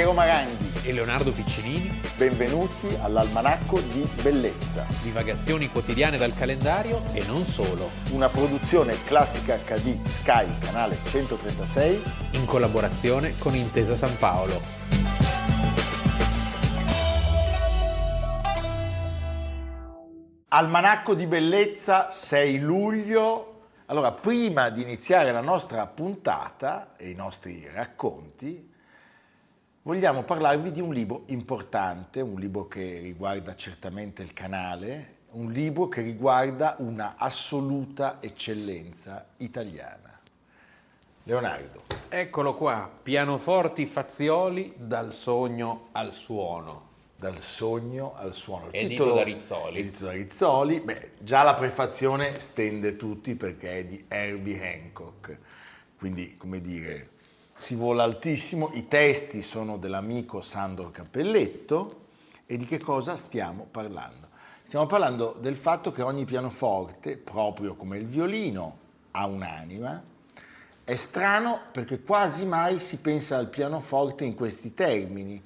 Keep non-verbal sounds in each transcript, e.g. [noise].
Piero Maranghi e Leonardo Piccinini. Benvenuti all'Almanacco di Bellezza. Divagazioni quotidiane dal calendario e non solo. Una produzione classica HD Sky, canale 136. In collaborazione con Intesa San Paolo. Almanacco di Bellezza 6 luglio allora, prima di iniziare la nostra puntata e i nostri racconti, vogliamo parlarvi di un libro importante, un libro che riguarda certamente il canale, un libro che riguarda una assoluta eccellenza italiana. Leonardo. Eccolo qua, pianoforti fazioli dal sogno al suono dal sogno al suono. Il edito titolo, da Rizzoli. Edito da Rizzoli, beh, già la prefazione stende tutti perché è di Herbie Hancock, quindi come dire, si vola altissimo, i testi sono dell'amico Sandro Cappelletto e di che cosa stiamo parlando? Stiamo parlando del fatto che ogni pianoforte, proprio come il violino, ha un'anima. È strano perché quasi mai si pensa al pianoforte in questi termini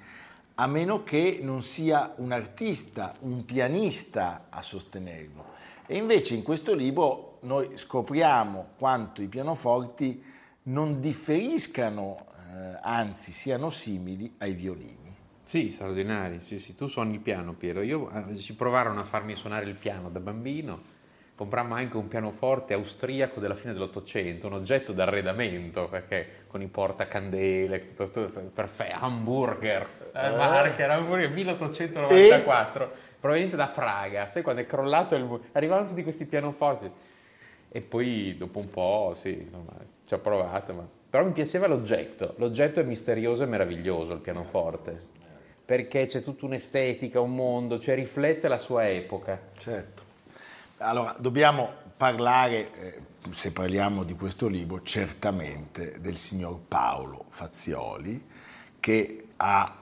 a meno che non sia un artista, un pianista a sostenerlo. E invece in questo libro noi scopriamo quanto i pianoforti non differiscano, eh, anzi siano simili ai violini. Sì, straordinari, sì, sì. tu suoni il piano Piero, io eh, ci provarono a farmi suonare il piano da bambino, comprammo anche un pianoforte austriaco della fine dell'Ottocento, un oggetto d'arredamento, perché con i portacandele, tutto, tutto perfetto, hamburger, eh, Marker, hamburger 1894, e? proveniente da Praga. Sai quando è crollato il muro? Arrivavano tutti questi pianoforti. E poi dopo un po', sì, insomma, ci ho provato, ma... però mi piaceva l'oggetto. L'oggetto è misterioso e meraviglioso, il pianoforte, perché c'è tutta un'estetica, un mondo, cioè riflette la sua epoca. Certo. Allora, dobbiamo parlare, eh, se parliamo di questo libro, certamente del signor Paolo Fazioli, che ha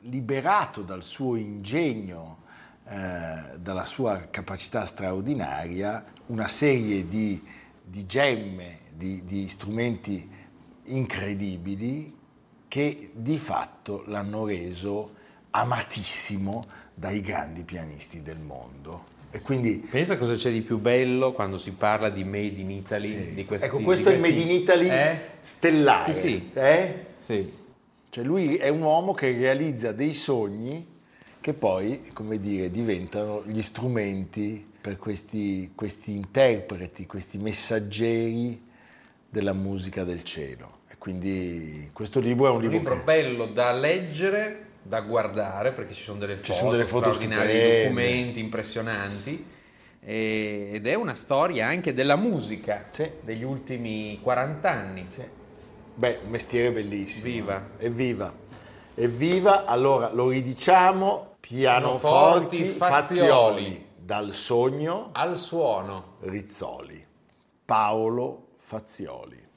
liberato dal suo ingegno, eh, dalla sua capacità straordinaria, una serie di, di gemme, di, di strumenti incredibili che di fatto l'hanno reso amatissimo dai grandi pianisti del mondo. E quindi, Pensa cosa c'è di più bello quando si parla di Made in Italy. Sì. Di questi, ecco, questo è il Made in Italy eh? stellare. Sì, sì. Eh? sì. Cioè lui è un uomo che realizza dei sogni che poi, come dire, diventano gli strumenti per questi, questi interpreti, questi messaggeri della musica del cielo. E quindi questo libro è un, un libro, libro che... bello da leggere, da guardare, perché ci sono delle foto, ci sono delle foto straordinarie, documenti impressionanti. ed è una storia anche della musica sì. degli ultimi 40 anni. Sì Beh, un mestiere bellissimo. Viva. Evviva. Evviva, allora lo ridiciamo, pianoforti fazioli. dal sogno al suono. Rizzoli. Paolo Fazioli.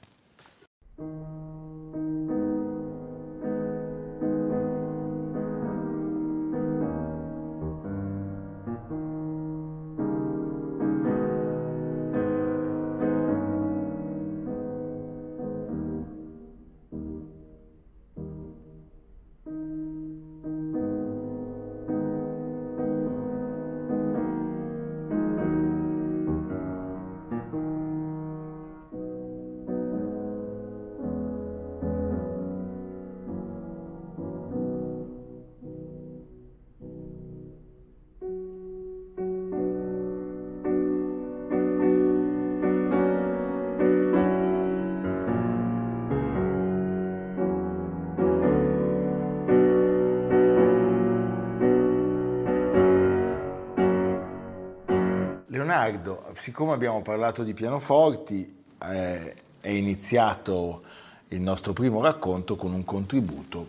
Leonardo, siccome abbiamo parlato di pianoforti, eh, è iniziato il nostro primo racconto con un contributo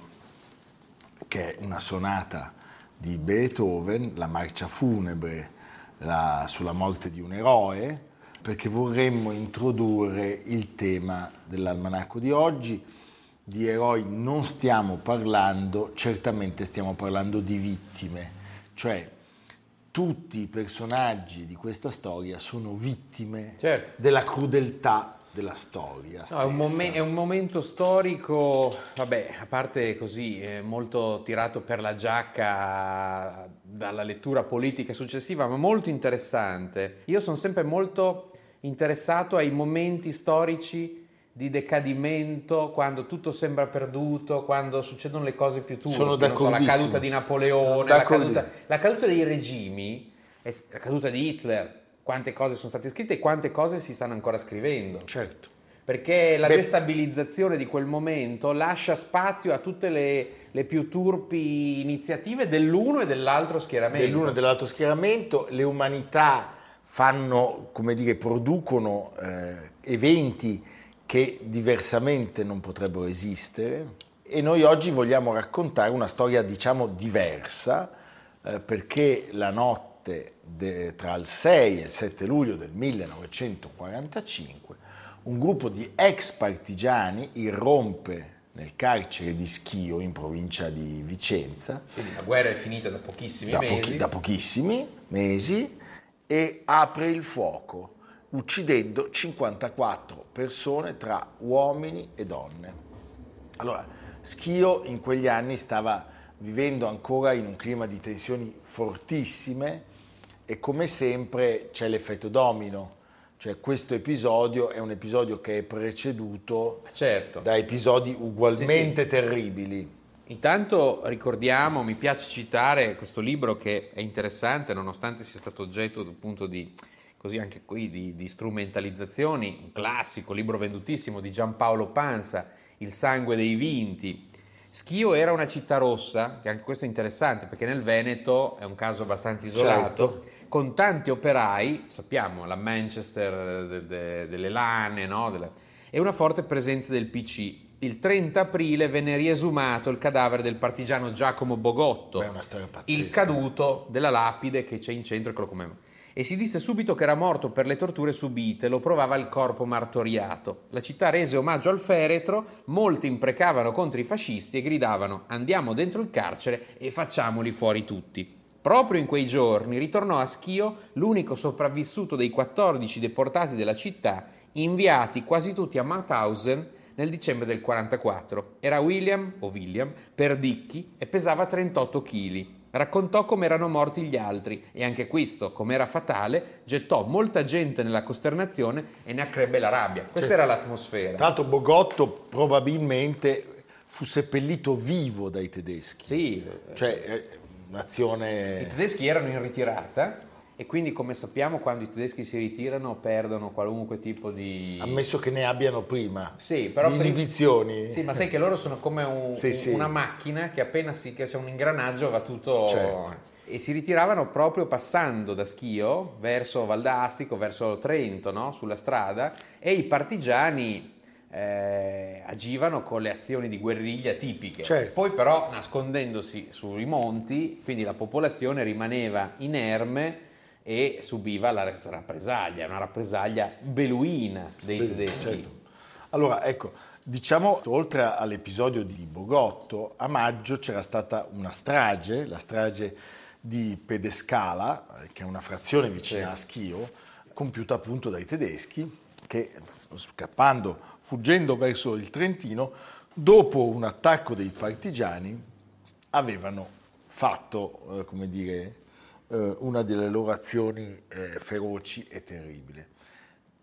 che è una sonata di Beethoven, la marcia funebre la, sulla morte di un eroe, perché vorremmo introdurre il tema dell'almanacco di oggi. Di eroi non stiamo parlando, certamente stiamo parlando di vittime, cioè tutti i personaggi di questa storia sono vittime certo. della crudeltà della storia. No, è, un momen- è, un momento storico, vabbè, a parte così, molto tirato per la giacca dalla lettura politica successiva, ma molto interessante. Io sono sempre molto interessato ai momenti storici di decadimento, quando tutto sembra perduto, quando succedono le cose più turche, Sono so, la caduta di Napoleone, la caduta, la caduta, dei regimi, la caduta di Hitler, quante cose sono state scritte e quante cose si stanno ancora scrivendo. Certo. Perché la Beh, destabilizzazione di quel momento lascia spazio a tutte le, le, più turpi iniziative dell'uno e dell'altro schieramento. Dell'uno e dell'altro schieramento, le umanità fanno, come dire, producono eh, eventi che diversamente non potrebbero esistere e noi oggi vogliamo raccontare una storia diciamo diversa eh, perché la notte de, tra il 6 e il 7 luglio del 1945 un gruppo di ex partigiani irrompe nel carcere di Schio in provincia di Vicenza. Quindi la guerra è finita da pochissimi da mesi. Pochi, da pochissimi mesi e apre il fuoco uccidendo 54 persone tra uomini e donne. Allora, Schio in quegli anni stava vivendo ancora in un clima di tensioni fortissime e come sempre c'è l'effetto domino, cioè questo episodio è un episodio che è preceduto certo. da episodi ugualmente sì, sì. terribili. Intanto ricordiamo, mi piace citare questo libro che è interessante nonostante sia stato oggetto appunto di così anche qui di, di strumentalizzazioni, un classico, libro vendutissimo di Giampaolo Panza, Il sangue dei vinti. Schio era una città rossa, che anche questo è interessante perché nel Veneto è un caso abbastanza isolato, certo. con tanti operai, sappiamo, la Manchester de, de, delle lane, no? delle, e una forte presenza del PC. Il 30 aprile venne riesumato il cadavere del partigiano Giacomo Bogotto, Beh, il caduto della lapide che c'è in centro, eccolo come e si disse subito che era morto per le torture subite, lo provava il corpo martoriato. La città rese omaggio al feretro, molti imprecavano contro i fascisti e gridavano andiamo dentro il carcere e facciamoli fuori tutti. Proprio in quei giorni ritornò a Schio l'unico sopravvissuto dei 14 deportati della città, inviati quasi tutti a Mauthausen nel dicembre del 44. Era William, o William, Perdicchi e pesava 38 kg. Raccontò come erano morti gli altri e anche questo, come era fatale, gettò molta gente nella costernazione e ne accrebbe la rabbia. Questa certo. era l'atmosfera. Tra l'altro Bogotto probabilmente fu seppellito vivo dai tedeschi. Sì. Cioè, eh, un'azione... I tedeschi erano in ritirata e quindi come sappiamo quando i tedeschi si ritirano perdono qualunque tipo di... Ammesso che ne abbiano prima, sì, però di inibizioni. Prima... Sì, ma sai che loro sono come un, [laughs] sì, sì. una macchina che appena si, che c'è un ingranaggio va tutto... Certo. E si ritiravano proprio passando da Schio verso Valdastico, verso Trento, no? sulla strada, e i partigiani eh, agivano con le azioni di guerriglia tipiche. Certo. Poi però nascondendosi sui monti, quindi la popolazione rimaneva inerme e subiva la rappresaglia, una rappresaglia beluina dei Beh, tedeschi. Certo. Allora, ecco, diciamo, oltre all'episodio di Bogotto, a maggio c'era stata una strage, la strage di Pedescala, che è una frazione vicina a Schio, compiuta appunto dai tedeschi, che scappando, fuggendo verso il Trentino, dopo un attacco dei partigiani, avevano fatto, eh, come dire, eh, una delle loro azioni eh, feroci e terribili.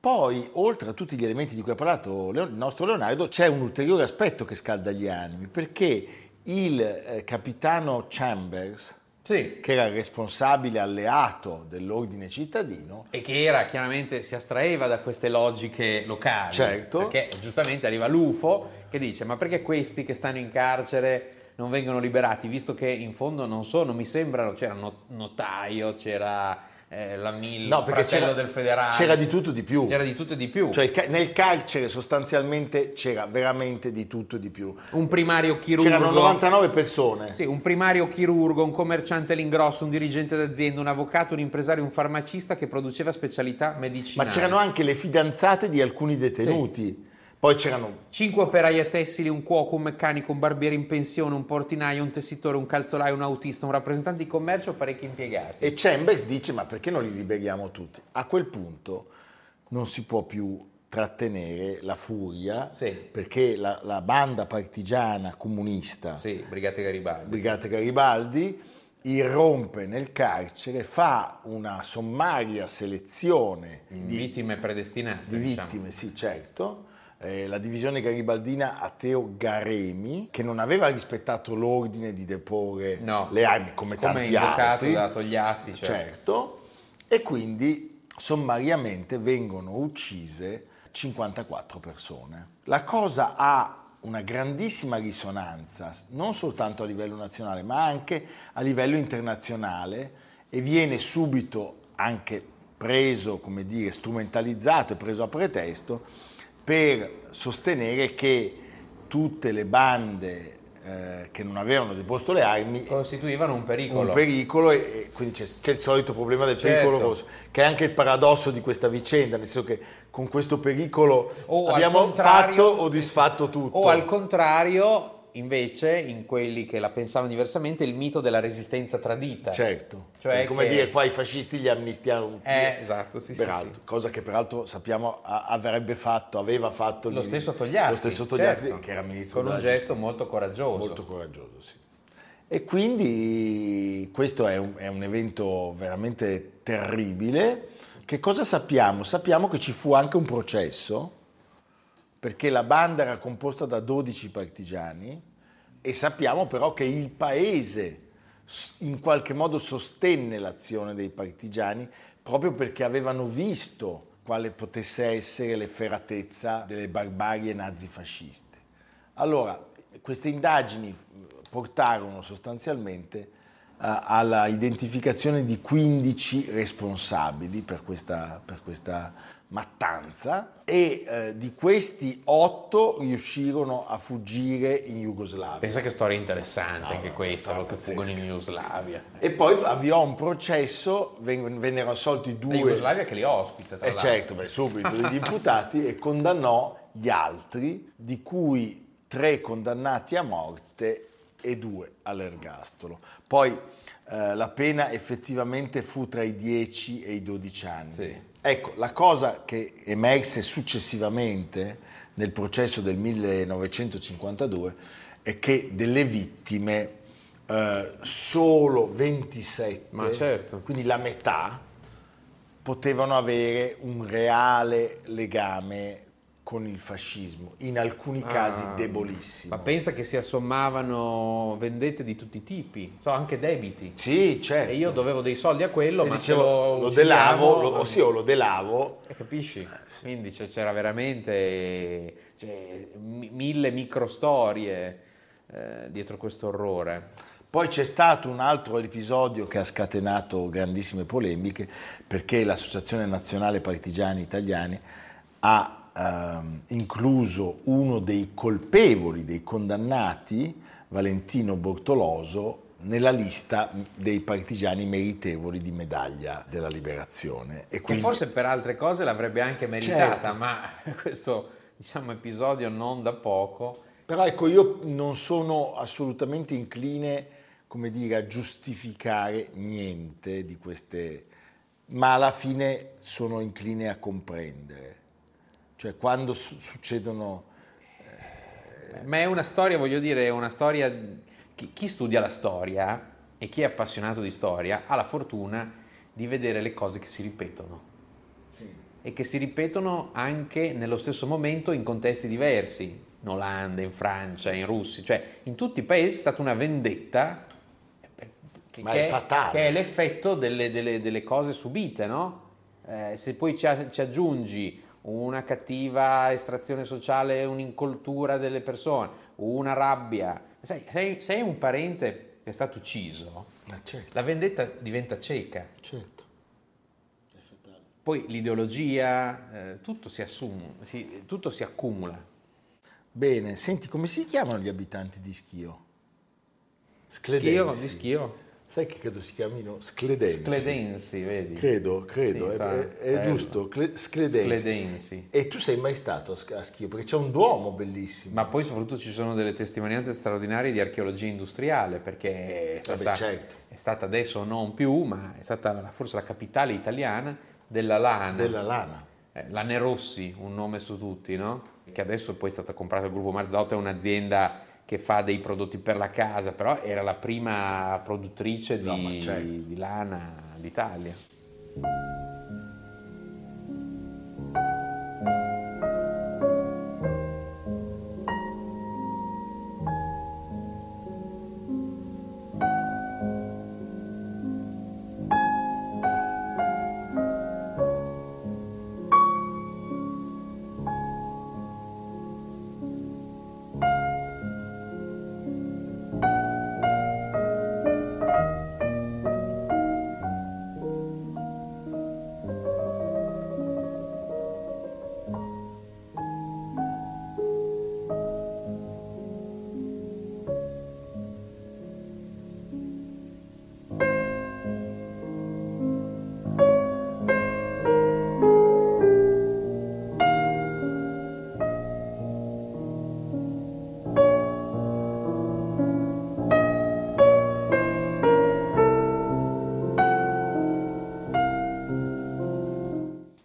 Poi, oltre a tutti gli elementi di cui ha parlato il nostro Leonardo, c'è un ulteriore aspetto che scalda gli animi, perché il eh, capitano Chambers, sì. che era il responsabile alleato dell'ordine cittadino. E che era chiaramente si astraeva da queste logiche locali. Certo. Perché giustamente arriva l'UFO che dice: Ma perché questi che stanno in carcere non vengono liberati, visto che in fondo non sono, mi sembrano, c'era notaio, c'era eh, la Mil, no, perché c'era, del federale. C'era di tutto di più. C'era di tutto e di più. Cioè nel carcere sostanzialmente c'era veramente di tutto e di più. Un primario chirurgo. C'erano 99 persone. Sì, un primario chirurgo, un commerciante all'ingrosso, un dirigente d'azienda, un avvocato, un impresario, un farmacista che produceva specialità medicinali. Ma c'erano anche le fidanzate di alcuni detenuti. Sì. Poi c'erano... Cinque operai a tessili, un cuoco, un meccanico, un barbiere in pensione, un portinaio, un tessitore, un calzolaio, un autista, un rappresentante di commercio, parecchi impiegati. E Chambers dice, ma perché non li liberiamo tutti? A quel punto non si può più trattenere la furia Sì. perché la, la banda partigiana comunista Sì, Brigate Garibaldi. Brigate Garibaldi irrompe nel carcere, fa una sommaria selezione di, Vittime predestinate. di diciamo. vittime, sì certo, Eh, la divisione garibaldina Ateo Garemi, che non aveva rispettato l'ordine di deporre No. le armi come, Come tanti altri, da Togliatti. Cioè. certo, e quindi sommariamente vengono uccise 54 persone. La cosa ha una grandissima risonanza, non soltanto a livello nazionale, ma anche a livello internazionale e viene subito anche preso, come dire, strumentalizzato e preso a pretesto per sostenere che tutte le bande eh, che non avevano deposto le armi Costituivano un pericolo. un pericolo e, e quindi c'è, c'è il solito problema del Certo. pericolo rosso, che è anche il paradosso di questa vicenda, nel senso che con questo pericolo O abbiamo fatto o disfatto tutto. O al contrario, invece, in quelli che la pensavano diversamente, il mito della resistenza tradita. Certo, Cioè come che- dire qua i fascisti li amnistiano Eh, esatto, sì, sì, peraltro, sì. cosa che peraltro sappiamo avrebbe fatto, aveva fatto Lo il- stesso Togliatti. lo stesso Togliatti, certo. che era ministro Con un gesto molto coraggioso. Molto coraggioso, sì. E quindi questo è un, è un evento veramente terribile. Che cosa sappiamo? Sappiamo che ci fu anche un processo, perché la banda era composta da 12 partigiani e sappiamo però che il paese in qualche modo sostenne l'azione dei partigiani proprio perché avevano visto quale potesse essere l'efferatezza delle barbarie nazifasciste. Allora, queste indagini portarono sostanzialmente eh, alla identificazione di 15 responsabili per questa, per questa mattanza e eh, di questi 8 riuscirono a fuggire in Jugoslavia. Pensa che storia interessante anche no, questa, storia lo che fuggono in Jugoslavia. E poi avviò un processo, ven- vennero assolti La due... Jugoslavia che li ospita, tra Eh l'altro. certo, beh, subito degli imputati e condannò gli altri, di cui tre condannati a morte e due all'ergastolo. Poi eh, la pena effettivamente fu tra i 10 e i 12 anni. Sì. Ecco, la cosa che emerse successivamente nel processo del 1952 è che delle vittime eh, solo 27, Ma certo. quindi la metà, potevano avere un reale legame con il fascismo, in alcuni casi Ah, debolissimo. Ma pensa che si assommavano vendette di tutti i tipi, so, anche debiti. Sì, certo. E io dovevo dei soldi a quello, E ma dicevo, lo, lo, delavo, lo, o sì, o lo delavo, Eh, capisci? Quindi cioè, c'era veramente cioè, mi- mille microstorie eh, dietro questo orrore. Poi c'è stato un altro episodio che ha scatenato grandissime polemiche perché l'Associazione Nazionale Partigiani Italiani ha ehm, incluso uno dei colpevoli, dei condannati, Valentino Bortoloso, nella lista dei partigiani meritevoli di medaglia della liberazione. E Che quindi, forse per altre cose l'avrebbe anche meritata, Certo. ma [laughs] questo diciamo, episodio non da poco. Però ecco, io non sono assolutamente incline, come dire, a giustificare niente di queste, ma alla fine sono incline a comprendere. Cioè, quando su- succedono... Ma è una storia, voglio dire, è una storia... Chi, chi studia la storia e chi è appassionato di storia ha la fortuna di vedere le cose che si ripetono. E che si ripetono anche nello stesso momento in contesti diversi, in Olanda, in Francia, in Russia, cioè in tutti i paesi è stata una vendetta che, che è che è l'effetto delle, delle- delle cose subite, no? Eh, se poi ci, ci aggiungi una cattiva estrazione sociale, un'incoltura delle persone, una rabbia, sai, sei, sei un parente che è stato ucciso, Ma certo, la vendetta diventa cieca. certo. Poi l'ideologia, eh, tutto, si assume, si- tutto si accumula. Bene, senti, come si chiamano gli abitanti di Schio? Schio, Scledensi. di Schio. Sai che credo si chiamino Scledensi? Scledensi, vedi? Credo, credo, Sì, è, è- giusto, Cle- Scledensi. Scledensi. E tu sei mai stato a Sch- a Schio? Perché c'è un duomo bellissimo. Ma poi soprattutto ci sono delle testimonianze straordinarie di archeologia industriale, perché è stata, Vabbè, certo. è stata adesso non più, ma è stata forse la capitale italiana della lana. Della lana. eh, la Nerossi, un nome su tutti, no? Che adesso poi è stata comprata dal gruppo Marzotto, è un'azienda che fa dei prodotti per la casa, però era la prima produttrice di, No, certo. di lana d'Italia.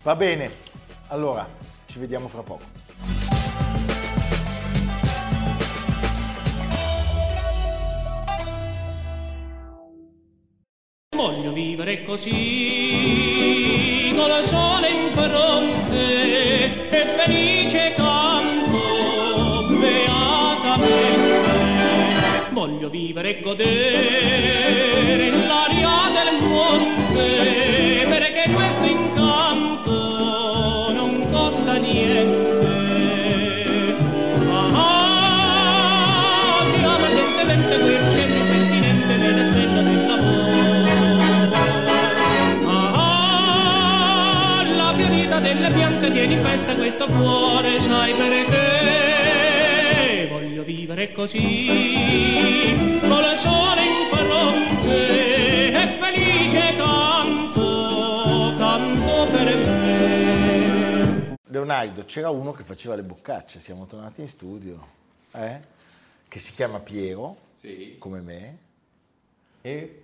Va bene, allora ci vediamo fra poco. Voglio vivere così, con il sole in fronte e felice canto beatamente. Voglio vivere e godere l'aria del monte, tiene in festa questo cuore, sai perché? Voglio vivere così, con il sole in fronte e felice canto, canto per me. Leonardo, c'era uno che faceva le boccacce, siamo tornati in studio, eh? che si chiama Piero, Sì. come me. E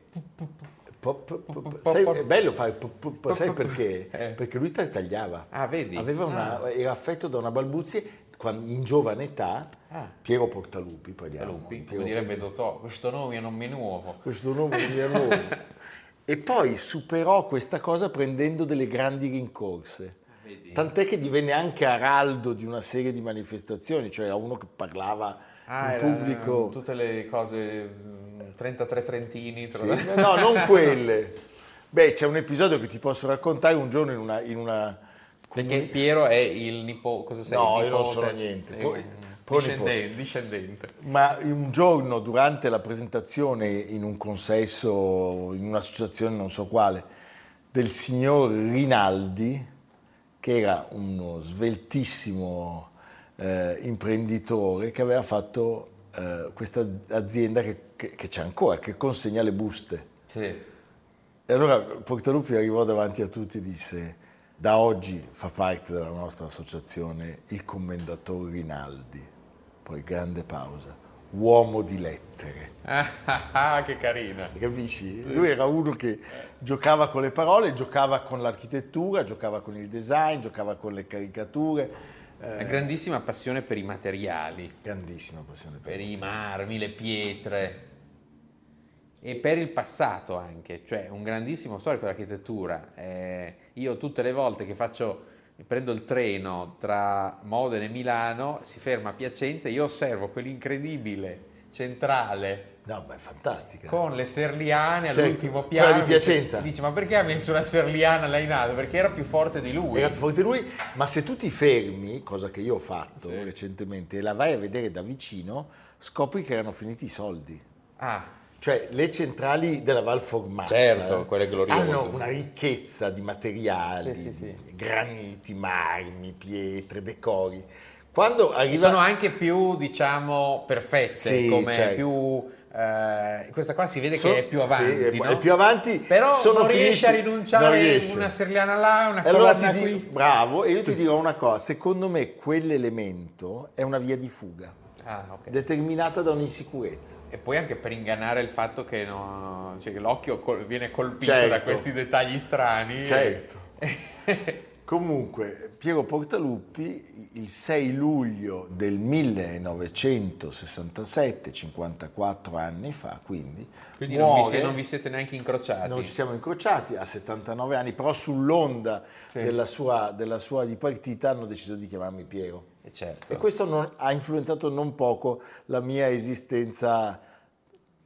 sai, è bello fare, sai perché? Eh. Perché lui tagliava. Ah, vedi? Aveva una, Era affetto da una balbuzie quando- in giovane età, Ah. Piero Portalupi, parliamo. Lupi, Piero come direbbe Totò, questo nome non mi nuovo. questo nome non mi è [laughs] nuovo. e poi superò questa cosa prendendo delle grandi rincorse. Vedi? Tant'è che divenne anche araldo di una serie di manifestazioni, cioè era uno che parlava Ah, in pubblico. Tutte le cose, mm, 33 trentini. tra- Sì, No, non [laughs] quelle. Beh, c'è un episodio che ti posso raccontare un giorno in una... In una Perché Piero è il nipote, cosa sei? No, io non sono niente. È Poi- un poi discendente, discendente. Ma un giorno durante la presentazione in un consesso, in un'associazione non so quale, del signor Rinaldi, che era uno sveltissimo eh, imprenditore che aveva fatto eh, questa azienda che, che- che c'è ancora, che consegna le buste. Sì. E allora Portalupi arrivò davanti a tutti e disse, da oggi fa parte della nostra associazione il commendatore Rinaldi, poi grande pausa, uomo di lettere. Ah, che carina. Capisci? Lui era uno che giocava con le parole, giocava con l'architettura, giocava con il design, giocava con le caricature. Una eh, grandissima passione per i materiali, grandissima passione per per i marmi, le pietre. E per il passato anche, cioè un grandissimo storico dell'architettura. Eh, io tutte le volte che faccio, prendo il treno tra Modena e Milano, si ferma a Piacenza e io osservo quell'incredibile centrale No, ma è fantastica. con le serliane Certo, all'ultimo piano. di Piacenza. Dici, ma perché ha messo una serliana là in alto? Perché era più forte di lui. Era più forte lui, ma se tu ti fermi, cosa che io ho fatto Sì. recentemente, e la vai a vedere da vicino, scopri che erano finiti i soldi. Ah, Cioè, le centrali della Val Formazza Certo, quelle gloriose. hanno una ricchezza di materiali, Sì, sì, graniti, marmi, pietre, decori. Quando e arriva... sono anche più, diciamo, perfette, Sì, come certo. più... eh, questa qua si vede Sono- che è più avanti, sì, no? è più avanti, Però non riesce a finiti- rinunciare riesce. una serliana là, una allora colonna ti qui. dico, bravo, e io ti dirò una cosa, secondo me quell'elemento è una via di fuga, Ah, ok. determinata da un'insicurezza. E poi anche per ingannare il fatto che, no- cioè che l'occhio col- viene colpito Certo. da questi dettagli strani. Certo. [laughs] Comunque, Piero Portaluppi il 6 luglio del 1967, 54 anni fa, quindi, Quindi non vi, muore, si- non vi siete neanche incrociati. non ci siamo incrociati a 79 anni, però sull'onda Sì. della, sua, della sua dipartita hanno deciso di chiamarmi Piero. Eh, certo. E questo non- ha influenzato non poco la mia esistenza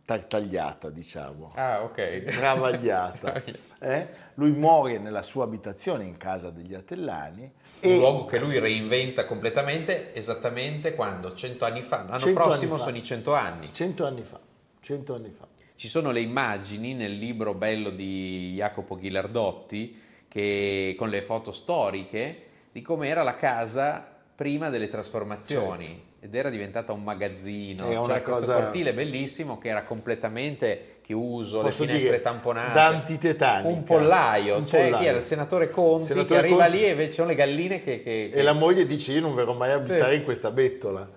tartagliata, diciamo Ah, ok. travagliata. [laughs] eh? Lui muore nella sua abitazione in casa degli Atellani Un e luogo che lui reinventa completamente esattamente quando? Cento anni fa. L'anno 100 anni prossimo fa. sono i cento anni. cento anni fa, cento anni fa. Ci sono le immagini nel libro bello di Jacopo Ghilardotti che, con le foto storiche di come era la casa prima delle trasformazioni ed era diventata un magazzino, una c'era questo cosa- cortile bellissimo che era completamente chiuso, Posso le finestre dire, tamponate, da antitetanica. un pollaio, Un cioè pollaio. chi era il senatore Conti Senatore che arriva Conti. lì e ci sono le galline che... che- E la moglie dice io non verrò mai a abitare Sì. in questa bettola.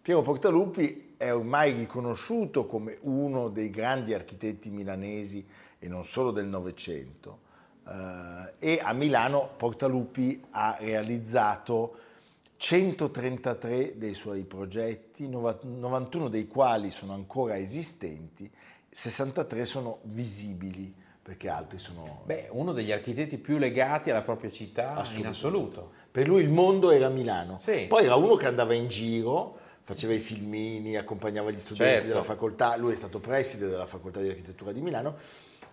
Piero Portaluppi è ormai riconosciuto come uno dei grandi architetti milanesi e non solo del Novecento. Eh, e a Milano Portaluppi ha realizzato 133 dei suoi progetti, nova- 91 dei quali sono ancora esistenti, 63 sono visibili perché altri sono... Beh, uno degli architetti più legati alla propria città in assoluto. Per lui il mondo era Milano. Sì. Poi era uno che andava in giro, faceva i filmini, accompagnava gli studenti Certo. della facoltà. Lui è stato preside della facoltà di architettura di Milano.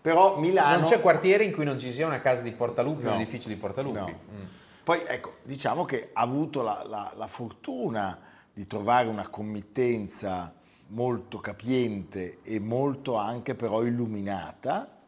Però Milano... Non c'è quartiere in cui non ci sia una casa di Portaluppi, No. un edificio di Portaluppi. No. Mm. Poi ecco, diciamo che ha avuto la, la- la fortuna di trovare una committenza molto capiente e molto anche però illuminata.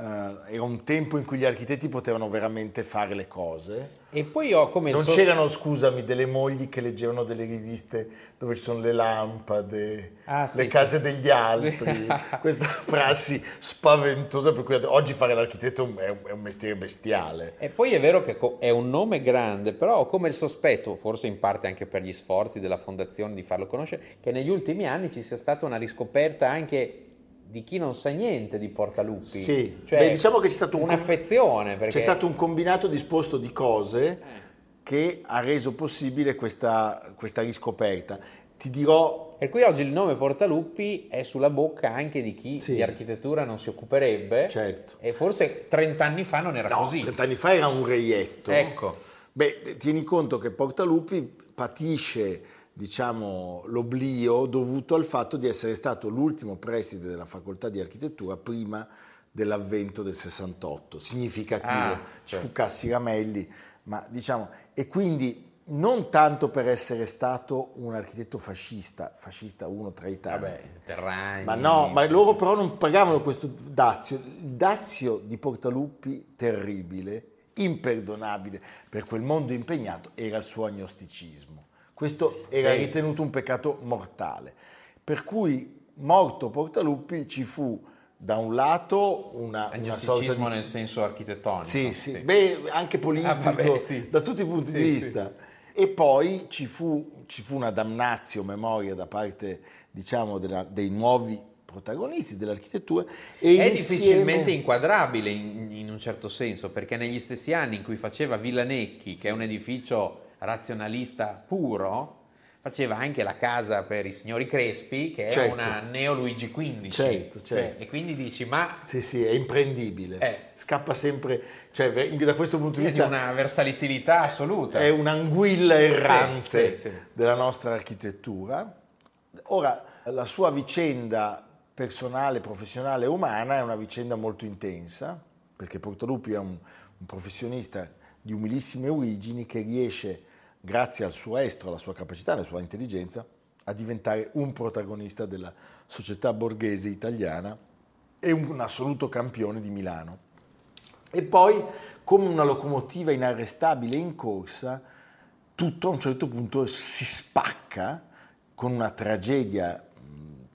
Eh, era un tempo in cui gli architetti potevano veramente fare le cose. E poi ho come Non sos- c'erano, scusami, delle mogli che leggevano delle riviste dove ci sono le lampade, Ah, sì, le sì. case degli altri, [laughs] questa prassi spaventosa per cui oggi fare l'architetto è un, è un mestiere bestiale. E poi è vero che è un nome grande, però ho come il sospetto, forse in parte anche per gli sforzi della fondazione di farlo conoscere, che negli ultimi anni ci sia stata una riscoperta anche di chi non sa niente di Portaluppi. Sì, Cioè, Beh, diciamo che c'è stato un un'affezione. Perché... C'è stato un combinato disposto di cose che ha reso possibile questa, questa riscoperta. Ti dirò, Per cui oggi il nome Portaluppi è sulla bocca anche di chi Sì. di architettura non si occuperebbe. certo, E forse 30 anni fa non era no, così. 30 anni fa era un reietto. Ecco. Beh, tieni conto che Portaluppi patisce, diciamo, l'oblio dovuto al fatto di essere stato l'ultimo preside della facoltà di architettura prima dell'avvento del 68. Significativo, Ah, ci certo. fu Cassi Ramelli, ma diciamo, e quindi non tanto per essere stato un architetto fascista, fascista uno tra i tanti. Vabbè, Terragni. Ma no, ma loro però non pagavano questo dazio. Il dazio di Portaluppi terribile, imperdonabile per quel mondo impegnato, era il suo agnosticismo. Questo era Sì. ritenuto un peccato mortale. Per cui, morto Portaluppi, ci fu da un lato una, una sorta di... nel senso architettonico. Sì, sì, beh, anche politico, Ah, vabbè, sì. da tutti i punti di Sì, vista. E poi ci fu, ci fu una damnazio memoria da parte, diciamo, della- dei nuovi protagonisti dell'architettura e È insieme- difficilmente inquadrabile in, in un certo senso, perché negli stessi anni in cui faceva Villanecchi, che è un edificio razionalista puro, faceva anche la casa per i signori Crespi, che è Certo. una Neo Luigi XV. Certo, Cioè, certo. e quindi dici, ma Sì, sì, è imprendibile. Eh. Scappa sempre, cioè da questo punto di è di vista una versatilità assoluta. è un'anguilla errante Sì, sì, sì. della nostra architettura. Ora, la sua vicenda personale, professionale e umana è una vicenda molto intensa, perché Portaluppi è un, un professionista di umilissime origini che riesce, grazie al suo estro, alla sua capacità, alla sua intelligenza, a diventare un protagonista della società borghese italiana e un assoluto campione di Milano. E poi, come una locomotiva inarrestabile in corsa, tutto a un certo punto si spacca con una tragedia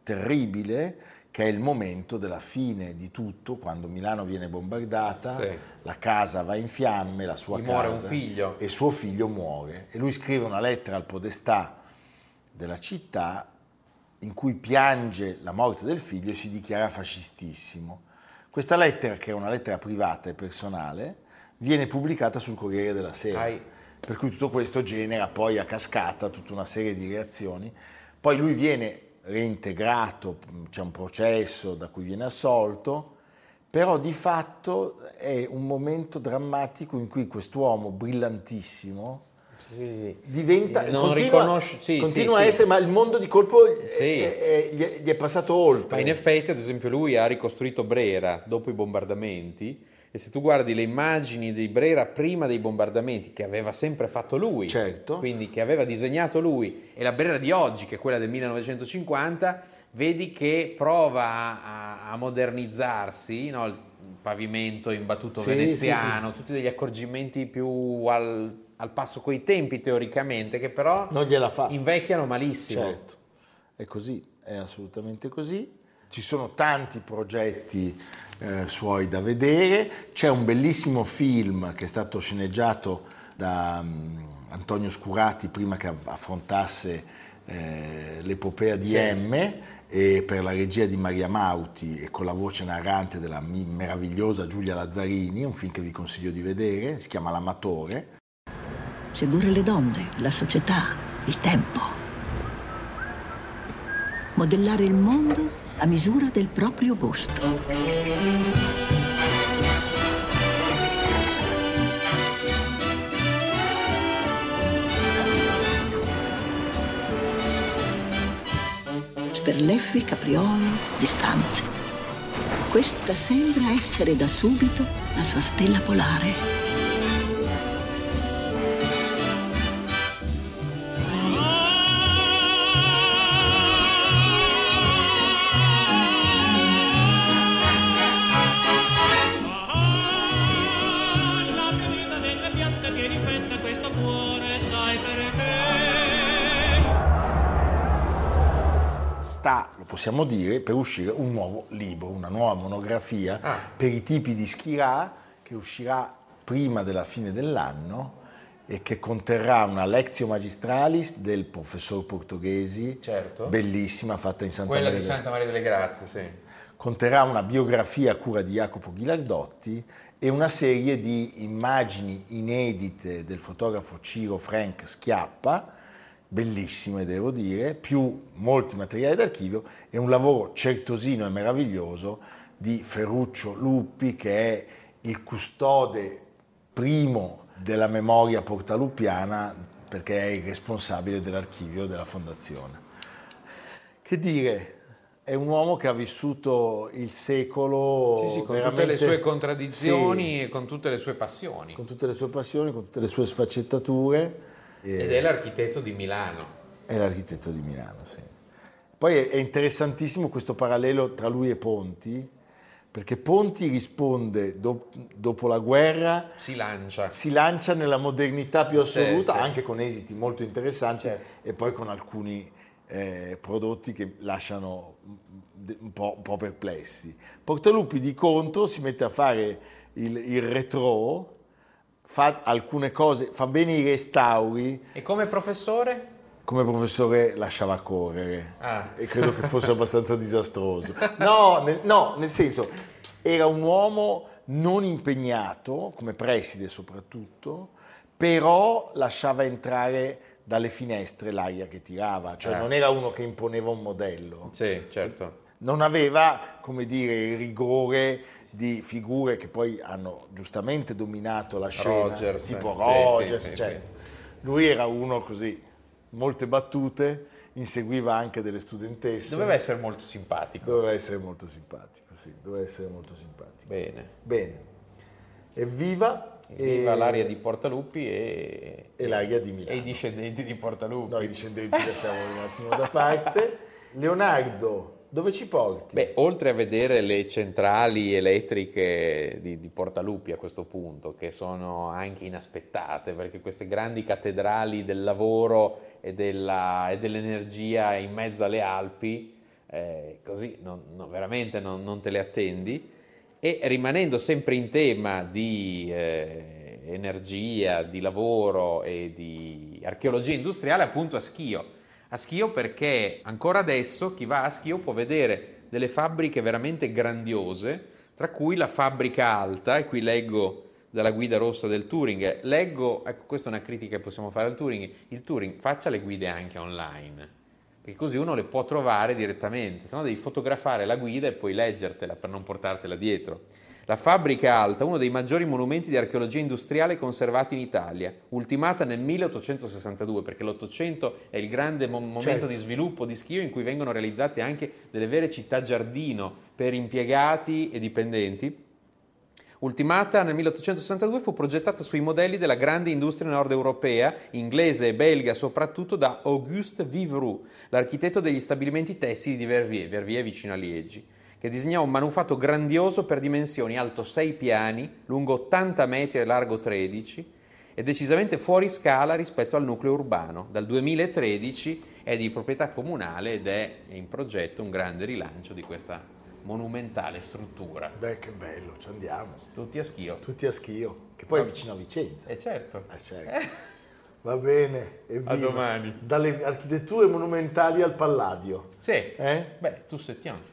terribile che è il momento della fine di tutto, quando Milano viene bombardata, Sì. la casa va in fiamme, la sua Gli casa muore un figlio. e suo figlio muore. E lui scrive una lettera al podestà della città in cui piange la morte del figlio e si dichiara fascistissimo. Questa lettera, che è una lettera privata e personale, viene pubblicata sul Corriere della Sera. Hai- Per cui tutto questo genera poi a cascata tutta una serie di reazioni. Poi lui viene reintegrato, c'è un processo da cui viene assolto, però di fatto è un momento drammatico in cui quest'uomo brillantissimo Sì, diventa, Non continua, riconosce- sì, continua sì, a essere, ma il mondo di colpo è- è- è, gli è passato oltre. Ma in effetti, ad esempio, lui ha ricostruito Brera dopo i bombardamenti e se tu guardi le immagini di Brera prima dei bombardamenti, che aveva sempre fatto lui, Certo. quindi che aveva disegnato lui, e la Brera di oggi, che è quella del 1950, vedi che prova a, a modernizzarsi, no? il pavimento imbattuto Sì, veneziano, tutti degli accorgimenti più al, al passo coi tempi teoricamente, che però Non gliela fa. invecchiano malissimo. Certo, è così, è assolutamente così. Ci sono tanti progetti eh, suoi da vedere, c'è un bellissimo film che è stato sceneggiato da mm, Antonio Scurati prima che affrontasse eh, l'epopea di M e per la regia di Maria Mauti e con la voce narrante della meravigliosa Giulia Lazzarini, un film che vi consiglio di vedere, si chiama L'amatore. Sedurre le donne, la società, il tempo. Modellare il mondo a misura del proprio gusto. Sperleffi, caprioli, distanze. Questa sembra essere da subito la sua stella polare. Possiamo dire, per uscire un nuovo libro, una nuova monografia Ah. per i tipi di Schirà che uscirà prima della fine dell'anno e che conterrà una Lectio Magistralis del professor Portoghesi, Certo. bellissima, fatta in Santa Quella Maria di Santa Maria delle Grazie, sì. conterrà una biografia a cura di Jacopo Ghilardotti e una serie di immagini inedite del fotografo Ciro Frank Schiappa, bellissime devo dire, più molti materiali d'archivio e un lavoro certosino e meraviglioso di Ferruccio Luppi che è il custode primo della memoria portalupiana perché è il responsabile dell'archivio della fondazione. Che dire, è un uomo che ha vissuto il secolo Sì, sì, con tutte le sue contraddizioni Sì, e con tutte le sue passioni. con tutte le sue passioni, con tutte le sue sfaccettature. Ed è l'architetto di Milano. è l'architetto di Milano, sì. Poi è, interessantissimo questo parallelo tra lui e Ponti, perché Ponti risponde do- dopo la guerra, Si lancia. si lancia nella modernità più assoluta, Sì, sì. anche con esiti molto interessanti Certo. e poi con alcuni eh, prodotti che lasciano un un po', un po' perplessi. Portaluppi di contro si mette a fare il, il retro, fa alcune cose, fa bene i restauri, E come professore? come professore lasciava correre Ah. e credo che fosse abbastanza disastroso. No nel, no, nel senso, era un uomo non impegnato, come preside soprattutto, però lasciava entrare dalle finestre l'aria che tirava, cioè Ah. non era uno che imponeva un modello, Sì, certo. non aveva, come dire, il rigore di figure che poi hanno giustamente dominato la scena, Rogers, tipo Rogers, sì, cioè, lui era uno così, molte battute, inseguiva anche delle studentesse. Doveva essere molto simpatico. Doveva essere molto simpatico, sì, doveva essere molto simpatico. Bene. Bene, evviva, Viva e- l'aria di Portaluppi e, e l'aria di Milano. e i discendenti di Portaluppi. No, i discendenti lasciamo un attimo da parte. Leonardo, dove ci porti? Beh, oltre a vedere le centrali elettriche di, di Portaluppi a questo punto, che sono anche inaspettate, perché queste grandi cattedrali del lavoro e, della- e dell'energia in mezzo alle Alpi, eh, così non- non- veramente non, non te le attendi. E rimanendo sempre in tema di eh, energia, di lavoro e di archeologia industriale, appunto a Schio. A Schio perché ancora adesso chi va a Schio può vedere delle fabbriche veramente grandiose, tra cui la fabbrica alta, e qui leggo dalla guida rossa del Touring. Leggo, ecco questa è una critica che possiamo fare al Touring, il Touring faccia le guide anche online, perché così uno le può trovare direttamente, se no devi fotografare la guida e poi leggertela per non portartela dietro. La fabbrica alta, uno dei maggiori monumenti di archeologia industriale conservati in Italia, ultimata nel 1862, perché l'Ottocento è il grande mo- momento Certo. di sviluppo di Schio in cui vengono realizzate anche delle vere città giardino per impiegati e dipendenti. Ultimata nel 1862 fu progettata sui modelli della grande industria nord europea, inglese e belga soprattutto da Auguste Vivroux, l'architetto degli stabilimenti tessili di Verviers, Verviers vicino a Liegi, che disegnò un manufatto grandioso per dimensioni, alto 6 piani, lungo 80 metri e largo 13, e decisamente fuori scala rispetto al nucleo urbano. Dal 2013 è di proprietà comunale ed è in progetto un grande rilancio di questa monumentale struttura. Beh, che bello, ci andiamo. Tutti a schio. Tutti a Schio, che poi è vicino a Vicenza. E certo. Eh, certo. Va bene, evviva. A domani. Dalle architetture monumentali al Palladio. Sì. Eh? Beh, tu settiamo.